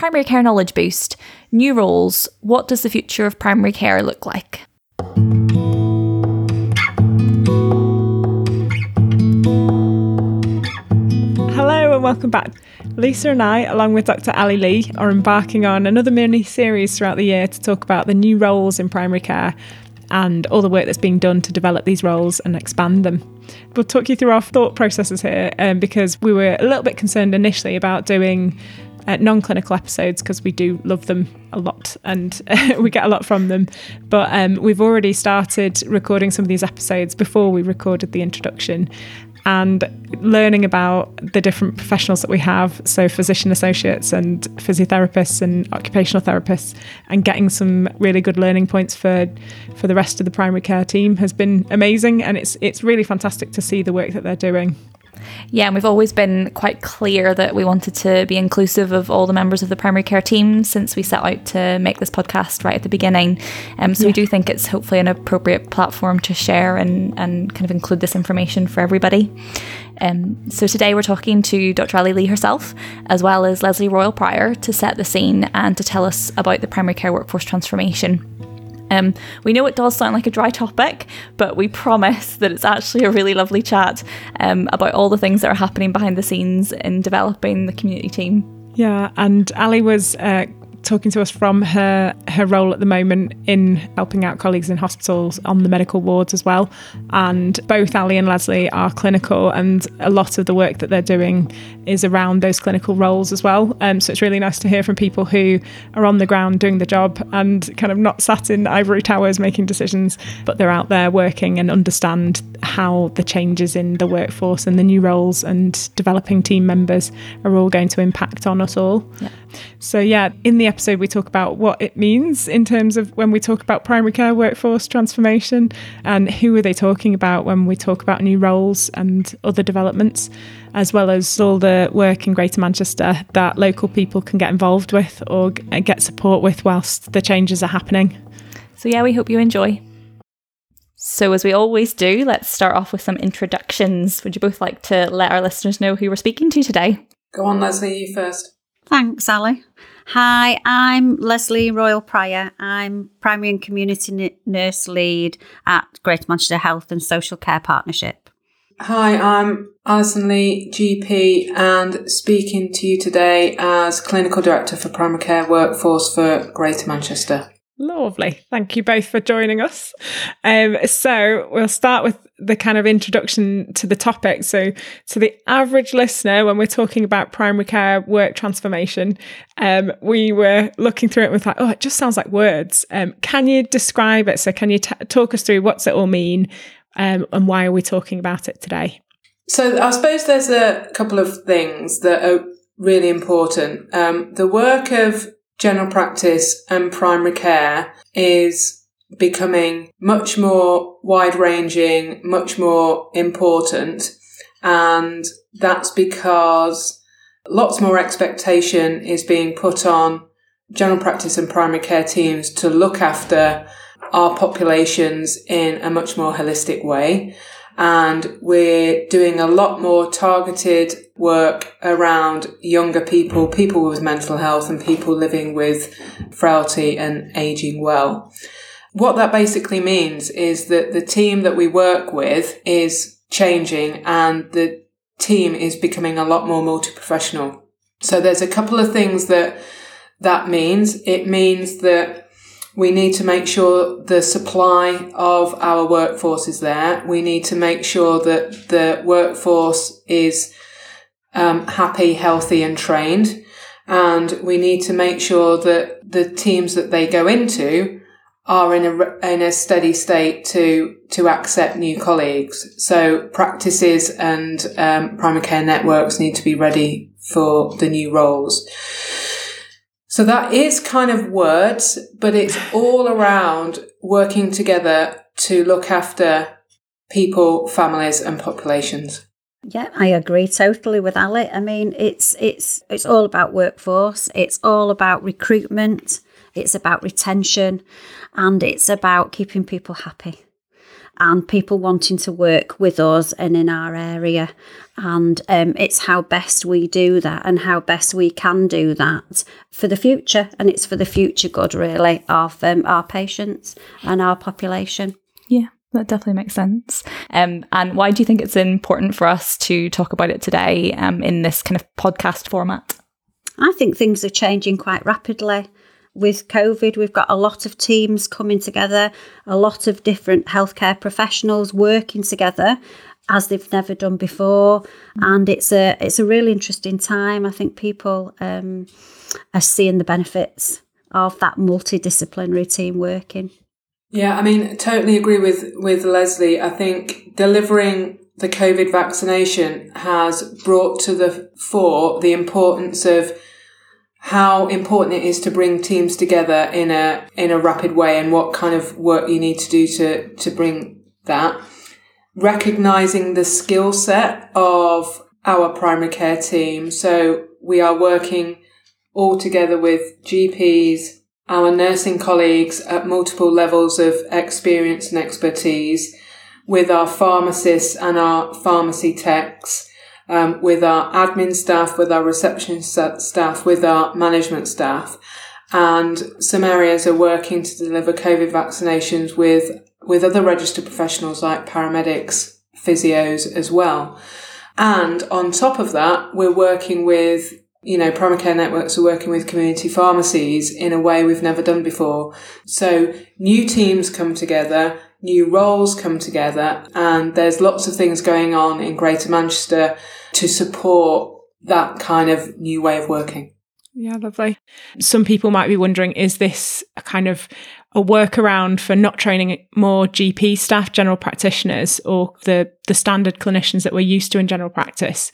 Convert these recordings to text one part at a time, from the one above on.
Primary Care Knowledge Boost, new roles, what does the future of primary care look like? Hello and welcome back. Lisa and I, along with Dr. Ali Lee, are embarking on another mini series throughout the year to talk about the new roles in primary care and all the work that's being done to develop these roles and expand them. We'll talk you through our thought processes here um, because we were a little bit concerned initially about doing uh, non clinical episodes because we do love them a lot and we get a lot from them. But um, we've already started recording some of these episodes before we recorded the introduction and learning about the different professionals that we have so physician associates and physiotherapists and occupational therapists and getting some really good learning points for for the rest of the primary care team has been amazing and it's it's really fantastic to see the work that they're doing yeah, and we've always been quite clear that we wanted to be inclusive of all the members of the primary care team since we set out to make this podcast right at the beginning. Um, so yeah. we do think it's hopefully an appropriate platform to share and, and kind of include this information for everybody. Um, so today we're talking to Dr. Ali Lee herself, as well as Leslie Royal Pryor, to set the scene and to tell us about the primary care workforce transformation. Um, we know it does sound like a dry topic, but we promise that it's actually a really lovely chat um, about all the things that are happening behind the scenes in developing the community team. Yeah, and Ali was uh, talking to us from her her role at the moment in helping out colleagues in hospitals on the medical wards as well. And both Ali and Leslie are clinical, and a lot of the work that they're doing is around those clinical roles as well. Um, so it's really nice to hear from people who are on the ground doing the job and kind of not sat in ivory towers making decisions, but they're out there working and understand how the changes in the workforce and the new roles and developing team members are all going to impact on us all. Yeah. So, yeah, in the episode, we talk about what it means in terms of when we talk about primary care workforce transformation and who are they talking about when we talk about new roles and other developments, as well as all the work in Greater Manchester that local people can get involved with or uh, get support with whilst the changes are happening. So, yeah, we hope you enjoy. So, as we always do, let's start off with some introductions. Would you both like to let our listeners know who we're speaking to today? Go on, Leslie, you first. Thanks, Ali. Hi, I'm Leslie Royal Pryor. I'm Primary and Community Nurse Lead at Greater Manchester Health and Social Care Partnership. Hi, I'm Alison Lee, GP, and speaking to you today as Clinical Director for Primary Care Workforce for Greater Manchester. Lovely. Thank you both for joining us. Um, so we'll start with the kind of introduction to the topic. So, to the average listener, when we're talking about primary care work transformation, um, we were looking through it and thought, oh, it just sounds like words. Um, can you describe it? So, can you t- talk us through what's it all mean um, and why are we talking about it today? So, I suppose there's a couple of things that are really important. Um, the work of general practice and primary care is becoming much more wide ranging, much more important. And that's because lots more expectation is being put on general practice and primary care teams to look after our populations in a much more holistic way. And we're doing a lot more targeted work around younger people, people with mental health and people living with frailty and aging well. What that basically means is that the team that we work with is changing and the team is becoming a lot more multi-professional. So there's a couple of things that that means. It means that we need to make sure the supply of our workforce is there. We need to make sure that the workforce is um, happy, healthy, and trained. And we need to make sure that the teams that they go into are in a in a steady state to to accept new colleagues. So practices and um, primary care networks need to be ready for the new roles. So that is kind of words, but it's all around working together to look after people, families and populations. Yeah, I agree totally with Ali. I mean, it's it's it's all about workforce, it's all about recruitment, it's about retention, and it's about keeping people happy. And people wanting to work with us and in our area. And um, it's how best we do that and how best we can do that for the future. And it's for the future good, really, of um, our patients and our population. Yeah. That definitely makes sense. Um, and why do you think it's important for us to talk about it today um, in this kind of podcast format? I think things are changing quite rapidly with COVID, we've got a lot of teams coming together, a lot of different healthcare professionals working together as they've never done before, and it's a it's a really interesting time. I think people um, are seeing the benefits of that multidisciplinary team working. Yeah, I mean, totally agree with with Leslie. I think delivering the COVID vaccination has brought to the fore the importance of how important it is to bring teams together in a in a rapid way and what kind of work you need to do to to bring that. Recognizing the skill set of our primary care team. So we are working all together with GPs our nursing colleagues at multiple levels of experience and expertise with our pharmacists and our pharmacy techs um, with our admin staff, with our reception staff, with our management staff. And some areas are working to deliver COVID vaccinations with, with other registered professionals like paramedics, physios as well. And on top of that, we're working with you know, primary care networks are working with community pharmacies in a way we've never done before. So new teams come together, new roles come together, and there's lots of things going on in Greater Manchester to support that kind of new way of working. Yeah, lovely. Some people might be wondering is this a kind of a workaround for not training more GP staff, general practitioners, or the, the standard clinicians that we're used to in general practice?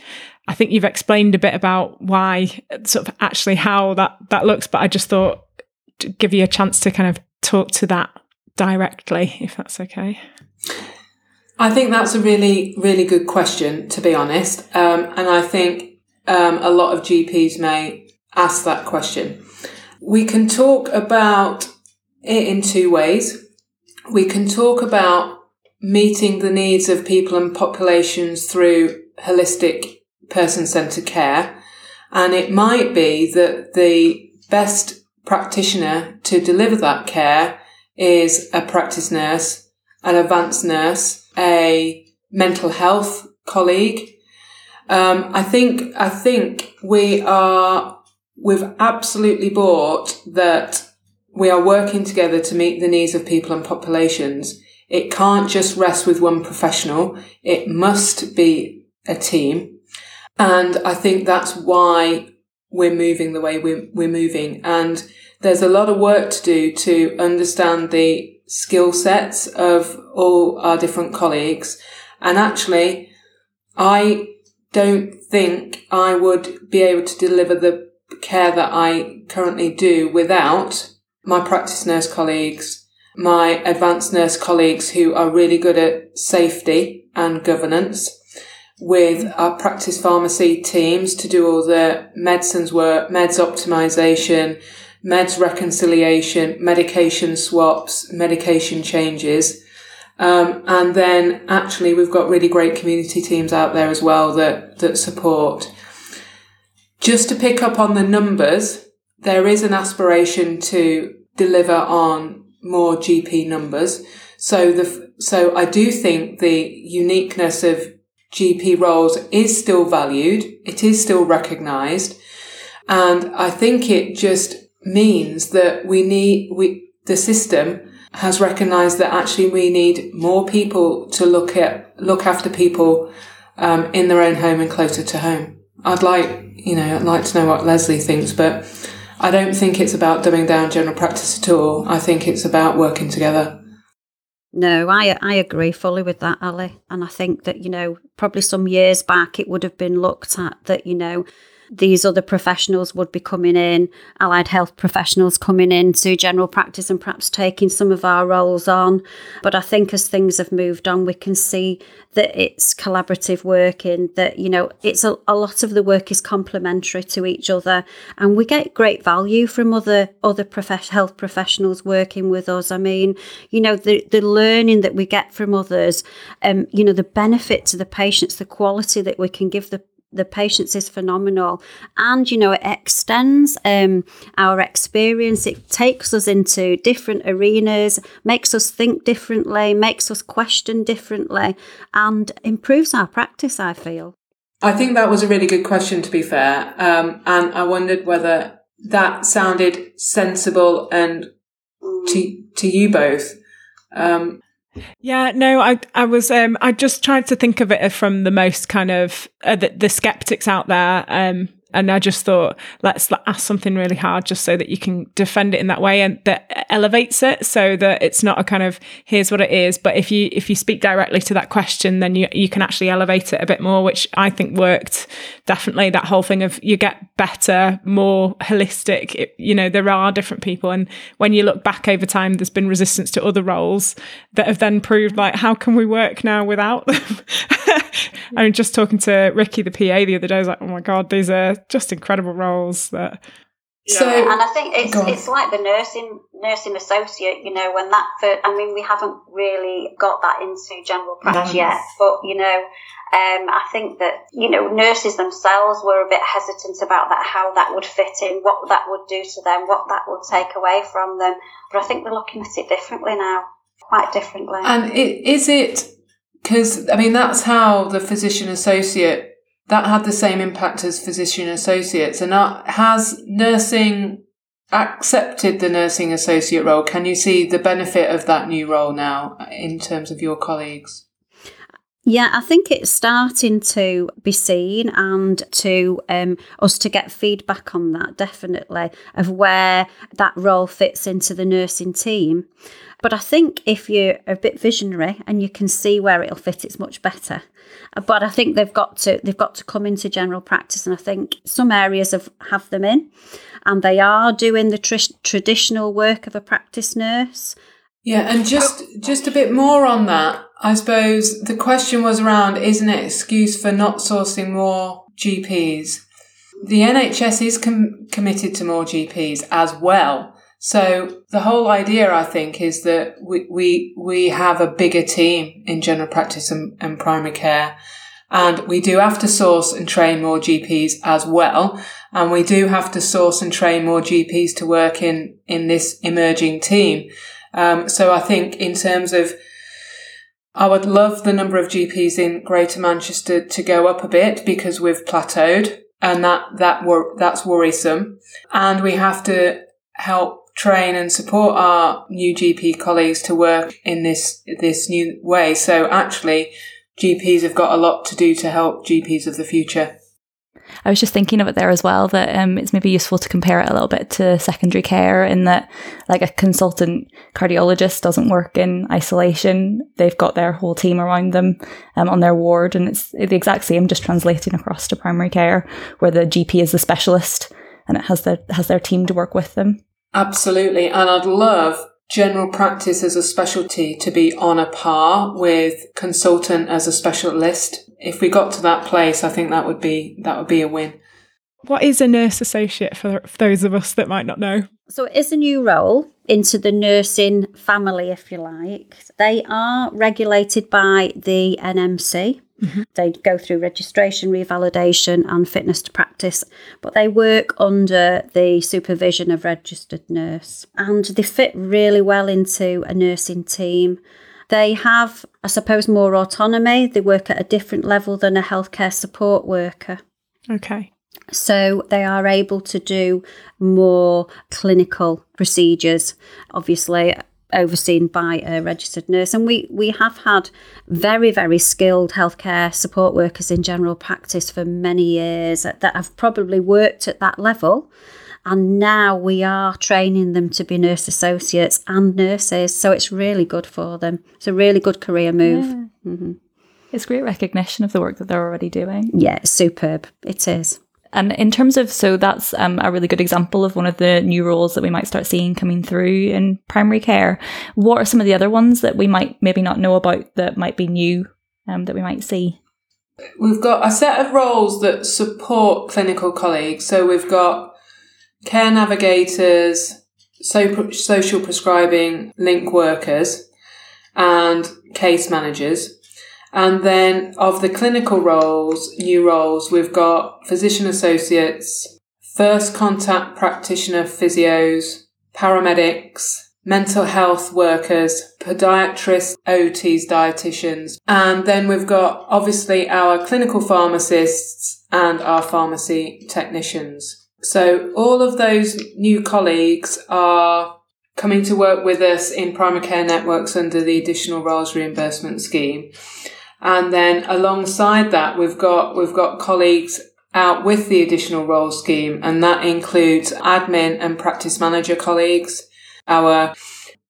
I think you've explained a bit about why, sort of actually how that, that looks, but I just thought give you a chance to kind of talk to that directly, if that's okay. I think that's a really, really good question, to be honest. Um, and I think um, a lot of GPs may ask that question. We can talk about it in two ways. We can talk about meeting the needs of people and populations through holistic person centered care. And it might be that the best practitioner to deliver that care is a practice nurse, an advanced nurse, a mental health colleague. Um, I think, I think we are, we've absolutely bought that we are working together to meet the needs of people and populations. It can't just rest with one professional. It must be a team. And I think that's why we're moving the way we're, we're moving. And there's a lot of work to do to understand the skill sets of all our different colleagues. And actually, I don't think I would be able to deliver the care that I currently do without my practice nurse colleagues, my advanced nurse colleagues who are really good at safety and governance, with our practice pharmacy teams to do all the medicines work, meds optimization, meds reconciliation, medication swaps, medication changes. Um, and then actually we've got really great community teams out there as well that, that support. Just to pick up on the numbers, there is an aspiration to deliver on more GP numbers. So the, so I do think the uniqueness of GP roles is still valued. It is still recognized. And I think it just means that we need, we, the system has recognized that actually we need more people to look at, look after people, um, in their own home and closer to home. I'd like, you know, I'd like to know what Leslie thinks, but I don't think it's about dumbing down general practice at all. I think it's about working together. No, I I agree fully with that, Ali. And I think that, you know, probably some years back it would have been looked at that, you know, these other professionals would be coming in, allied health professionals coming into general practice and perhaps taking some of our roles on. But I think as things have moved on, we can see that it's collaborative working, that, you know, it's a, a lot of the work is complementary to each other. And we get great value from other other prof- health professionals working with us. I mean, you know, the, the learning that we get from others, um, you know, the benefit to the patients, the quality that we can give the the patients is phenomenal and you know it extends um, our experience. It takes us into different arenas makes us think differently makes us question differently and improves our practice i feel. I think that was a really good question to be fair. Um, and i wondered whether that sounded sensible and to to you both. Um, yeah, no, I I was um I just tried to think of it from the most kind of uh, the, the skeptics out there um and I just thought, let's ask something really hard just so that you can defend it in that way and that elevates it so that it's not a kind of here's what it is. But if you if you speak directly to that question, then you you can actually elevate it a bit more, which I think worked definitely. That whole thing of you get better, more holistic. It, you know, there are different people, and when you look back over time, there's been resistance to other roles that have then proved like how can we work now without them. I'm just talking to Ricky, the PA, the other day. I was like, oh my god, these are just incredible roles that. Yeah. So, and I think it's it's like the nursing nursing associate. You know, when that first, I mean, we haven't really got that into general practice no. yet, but you know, um, I think that you know nurses themselves were a bit hesitant about that, how that would fit in, what that would do to them, what that would take away from them. But I think they're looking at it differently now, quite differently. And it, is it because I mean that's how the physician associate that had the same impact as physician associates. And has nursing accepted the nursing associate role? Can you see the benefit of that new role now in terms of your colleagues? Yeah, I think it's starting to be seen and to um, us to get feedback on that, definitely, of where that role fits into the nursing team. But I think if you're a bit visionary and you can see where it'll fit, it's much better. But I think they've got to they've got to come into general practice, and I think some areas have have them in, and they are doing the tr- traditional work of a practice nurse. Yeah, and just just a bit more on that. I suppose the question was around: is an excuse for not sourcing more GPs? The NHS is com- committed to more GPs as well. So the whole idea, I think, is that we, we, we have a bigger team in general practice and, and primary care. And we do have to source and train more GPs as well. And we do have to source and train more GPs to work in, in this emerging team. Um, so I think in terms of, I would love the number of GPs in Greater Manchester to go up a bit because we've plateaued and that, that wor- that's worrisome. And we have to help train and support our new GP colleagues to work in this this new way. So actually, GPs have got a lot to do to help GPs of the future. I was just thinking of it there as well that um, it's maybe useful to compare it a little bit to secondary care in that, like, a consultant cardiologist doesn't work in isolation. They've got their whole team around them um, on their ward, and it's the exact same, just translating across to primary care, where the GP is the specialist and it has their has their team to work with them. Absolutely. And I'd love general practice as a specialty to be on a par with consultant as a specialist. If we got to that place, I think that would be that would be a win. What is a nurse associate for, for those of us that might not know? So it is a new role into the nursing family, if you like. They are regulated by the NMC. Mm-hmm. They go through registration, revalidation, and fitness to practice, but they work under the supervision of registered nurse and they fit really well into a nursing team. They have, I suppose, more autonomy. They work at a different level than a healthcare support worker. Okay. So they are able to do more clinical procedures. Obviously, overseen by a registered nurse. And we, we have had very, very skilled healthcare support workers in general practice for many years that have probably worked at that level. And now we are training them to be nurse associates and nurses. So it's really good for them. It's a really good career move. Yeah. Mm-hmm. It's great recognition of the work that they're already doing. Yeah, superb. It is. And in terms of, so that's um, a really good example of one of the new roles that we might start seeing coming through in primary care. What are some of the other ones that we might maybe not know about that might be new um, that we might see? We've got a set of roles that support clinical colleagues. So we've got care navigators, so, social prescribing link workers, and case managers. And then of the clinical roles, new roles, we've got physician associates, first contact practitioner physios, paramedics, mental health workers, podiatrists, OTs, dietitians. And then we've got obviously our clinical pharmacists and our pharmacy technicians. So all of those new colleagues are coming to work with us in primary care networks under the additional roles reimbursement scheme. And then alongside that, we've got, we've got colleagues out with the additional role scheme, and that includes admin and practice manager colleagues, our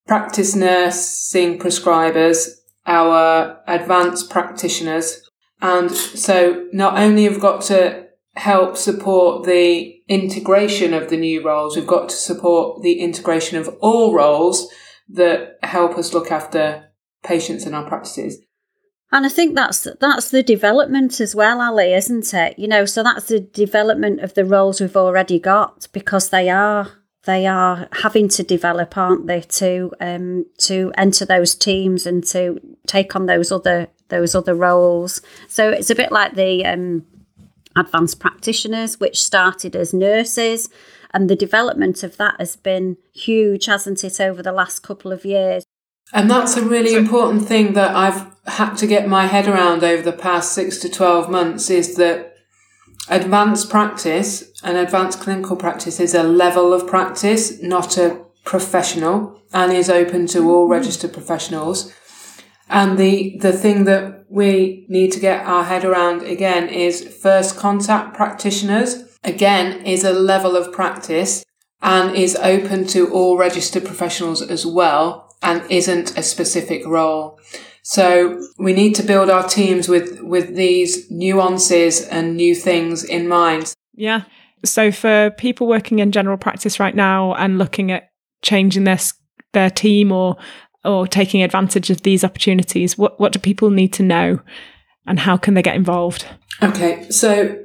practice nursing prescribers, our advanced practitioners. And so not only have got to help support the integration of the new roles, we've got to support the integration of all roles that help us look after patients in our practices. And I think that's that's the development as well, Ali, isn't it? You know, so that's the development of the roles we've already got because they are they are having to develop, aren't they, to um, to enter those teams and to take on those other those other roles. So it's a bit like the um, advanced practitioners, which started as nurses, and the development of that has been huge, hasn't it, over the last couple of years? And that's a really important thing that I've had to get my head around over the past six to 12 months is that advanced practice and advanced clinical practice is a level of practice, not a professional, and is open to all mm-hmm. registered professionals. And the, the thing that we need to get our head around again is first contact practitioners, again, is a level of practice and is open to all registered professionals as well and isn't a specific role. So we need to build our teams with, with these nuances and new things in mind. Yeah. So for people working in general practice right now and looking at changing their their team or or taking advantage of these opportunities, what what do people need to know and how can they get involved? Okay. So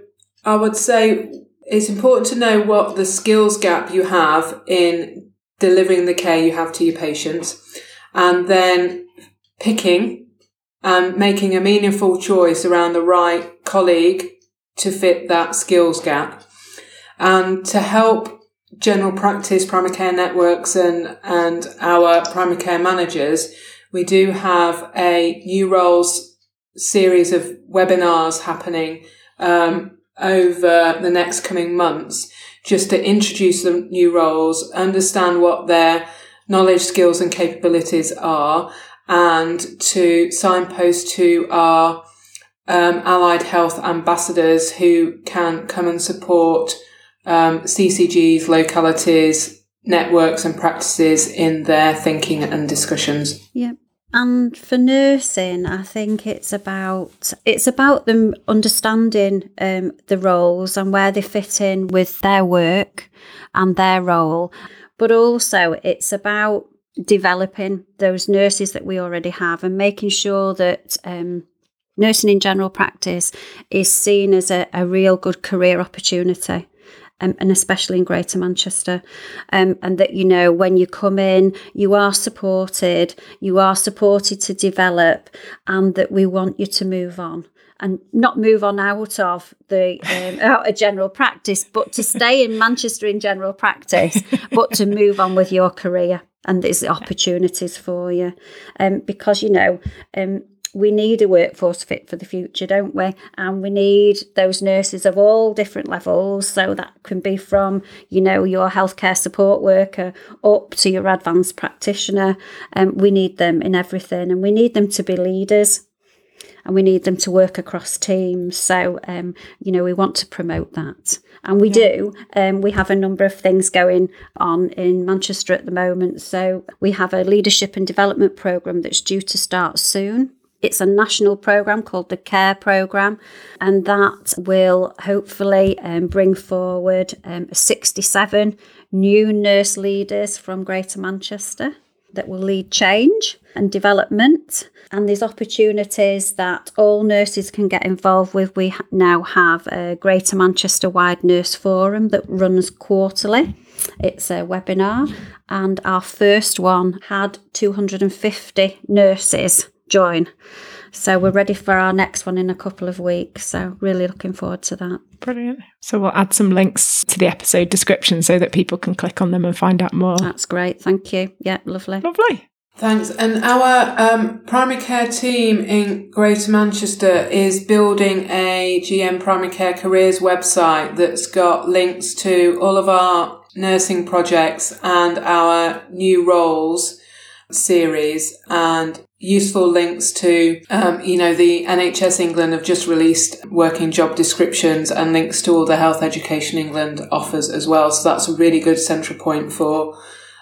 I would say it's important to know what the skills gap you have in delivering the care you have to your patients, and then picking and making a meaningful choice around the right colleague to fit that skills gap. And to help general practice primary care networks and, and our primary care managers, we do have a new roles series of webinars happening um, over the next coming months just to introduce the new roles, understand what their knowledge, skills and capabilities are, and to signpost to our um, allied health ambassadors who can come and support um, CCGs, localities, networks and practices in their thinking and discussions. Yep. And for nursing, I think it's about it's about them understanding um, the roles and where they fit in with their work and their role, but also it's about developing those nurses that we already have and making sure that um, nursing in general practice is seen as a, a real good career opportunity um, and especially in Greater Manchester. Um, and that, you know, when you come in, you are supported, you are supported to develop, and that we want you to move on. And not move on out of the um, out of general practice, but to stay in Manchester in general practice, but to move on with your career and there's opportunities for you. Um, because you know, um, we need a workforce fit for the future, don't we? And we need those nurses of all different levels. So that can be from, you know, your healthcare support worker up to your advanced practitioner. And um, we need them in everything and we need them to be leaders and we need them to work across teams. So, um, you know, we want to promote that. And we yeah. do. Um, we have a number of things going on in Manchester at the moment. So, we have a leadership and development programme that's due to start soon It's a national programme called the CARE programme, and that will hopefully um, bring forward um, 67 new nurse leaders from Greater Manchester that will lead change and development. And there's opportunities that all nurses can get involved with. We now have a Greater Manchester wide nurse forum that runs quarterly. It's a webinar, and our first one had 250 nurses join. So we're ready for our next one in a couple of weeks. So really looking forward to that. Brilliant. So we'll add some links to the episode description so that people can click on them and find out more. That's great. Thank you. Yeah, lovely. Lovely. Thanks. And our um, primary care team in Greater Manchester is building a GM Primary Care Careers website that's got links to all of our nursing projects and our new roles series and useful links to, um, you know, the NHS England have just released working job descriptions and links to all the Health Education England offers as well. So that's a really good central point for,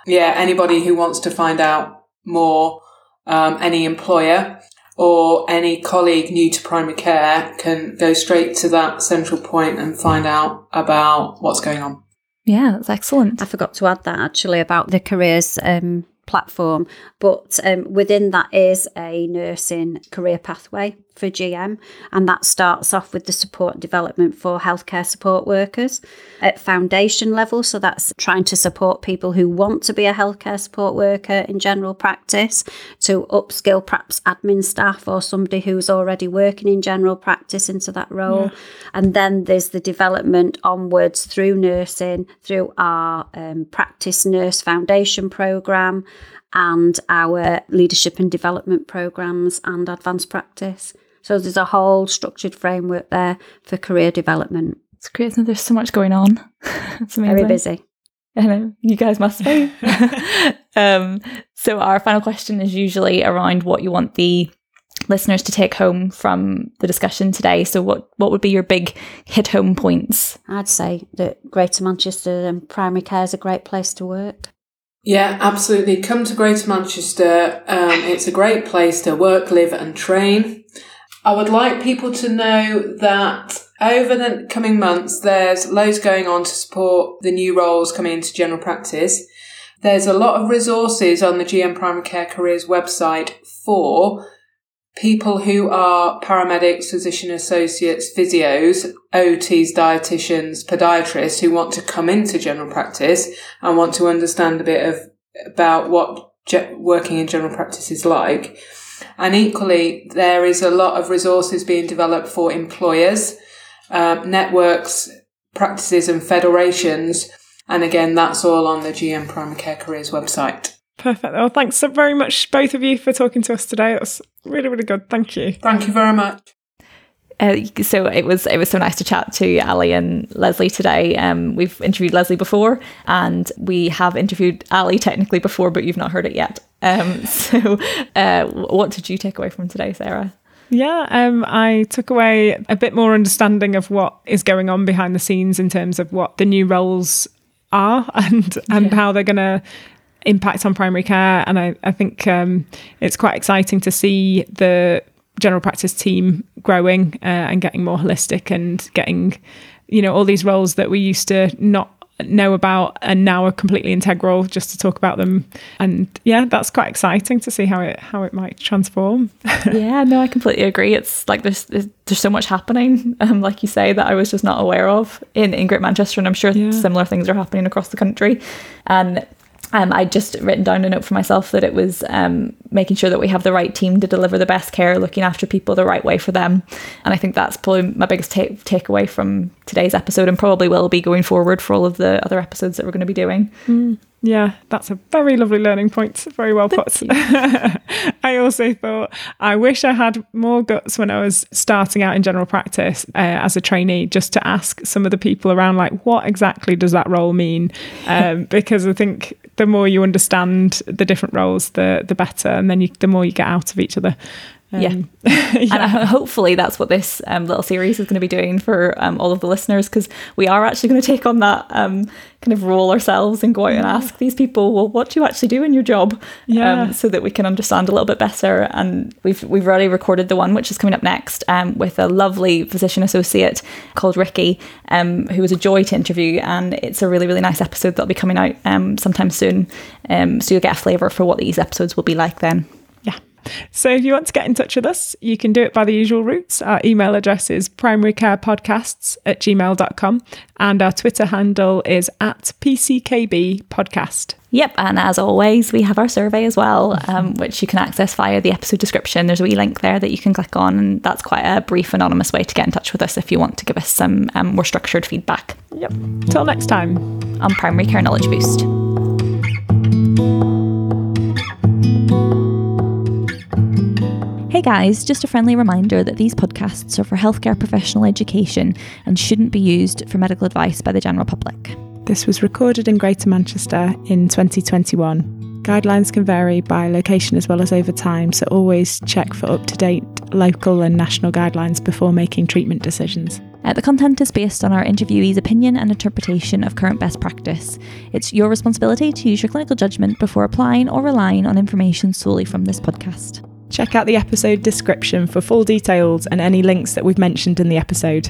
yeah, anybody who wants to find out more, um, any employer or any colleague new to primary care can go straight to that central point and find out about what's going on. Yeah, that's excellent. I forgot to add that actually about the careers um, platform, but um, within that is a nursing career pathway for GM, and that starts off with the support development for healthcare support workers at foundation level. So that's trying to support people who want to be a healthcare support worker in general practice to upskill perhaps admin staff or somebody who's already working in general practice into that role. Yeah. And then there's the development onwards through nursing, through our um, practice nurse foundation program and our leadership and development programs and advanced practice. So there's a whole structured framework there for career development. It's great. There's so much going on. it's amazing. Very busy. I know you guys must be. um, so our final question is usually around what you want the listeners to take home from the discussion today. So what what would be your big hit home points? I'd say that Greater Manchester and primary care is a great place to work. Yeah, absolutely. Come to Greater Manchester. Um, it's a great place to work, live, and train. I would like people to know that over the coming months, there's loads going on to support the new roles coming into general practice. There's a lot of resources on the GM Primary Care Careers website for people who are paramedics, physician associates, physios, OTs, dietitians, podiatrists who want to come into general practice and want to understand a bit of about what ge- working in general practice is like. And equally, there is a lot of resources being developed for employers, um, networks, practices, and federations. And again, that's all on the GM Primary Care Careers website. Perfect. Well, thanks so very much, both of you, for talking to us today. It was really, really good. Thank you. Thank you very much. Uh, so it was it was so nice to chat to Ali and Leslie today. Um, we've interviewed Leslie before, and we have interviewed Ali technically before, but you've not heard it yet. Um, so, uh, what did you take away from today, Sarah? Yeah, um, I took away a bit more understanding of what is going on behind the scenes in terms of what the new roles are and and yeah. how they're going to impact on primary care. And I, I think um, it's quite exciting to see the general practice team growing uh, and getting more holistic and getting, you know, all these roles that we used to not know about and now are completely integral just to talk about them and yeah that's quite exciting to see how it how it might transform yeah no i completely agree it's like there's there's, there's so much happening um, like you say that i was just not aware of in in great manchester and i'm sure yeah. similar things are happening across the country and um, I'd just written down a note for myself that it was um, making sure that we have the right team to deliver the best care, looking after people the right way for them. And I think that's probably my biggest take takeaway from today's episode and probably will be going forward for all of the other episodes that we're going to be doing. Mm. Yeah, that's a very lovely learning point. Very well put. I also thought I wish I had more guts when I was starting out in general practice uh, as a trainee, just to ask some of the people around, like, what exactly does that role mean? Um, because I think the more you understand the different roles, the the better, and then you, the more you get out of each other. Yeah. Um, And hopefully that's what this um, little series is going to be doing for um, all of the listeners because we are actually going to take on that um, kind of role ourselves and go out and ask these people, well, what do you actually do in your job? Yeah. Um, so that we can understand a little bit better. And we've we've already recorded the one which is coming up next um, with a lovely physician associate called Ricky, um, who was a joy to interview. And it's a really, really nice episode that'll be coming out um, sometime soon. Um, so you'll get a flavour for what these episodes will be like then. So if you want to get in touch with us, you can do it by the usual routes. Our email address is primarycarepodcasts at gmail.com and our Twitter handle is at PCKB podcast. Yep, and as always, we have our survey as well, um, which you can access via the episode description. There's a wee link there that you can click on, and that's quite a brief, anonymous way to get in touch with us if you want to give us some um, more structured feedback Yep. Till next time. on Primary Care Knowledge Boost. Hey guys, just a friendly reminder that these podcasts are for healthcare professional education and shouldn't be used for medical advice by the general public. This was recorded in Greater Manchester in 2021. Guidelines can vary by location as well as over time, so always check for up to date local and national guidelines before making treatment decisions. Uh, the content is based on our interviewee's opinion and interpretation of current best practice. It's your responsibility to use your clinical judgment before applying or relying on information solely from this podcast. Check out the episode description for full details and any links that we've mentioned in the episode.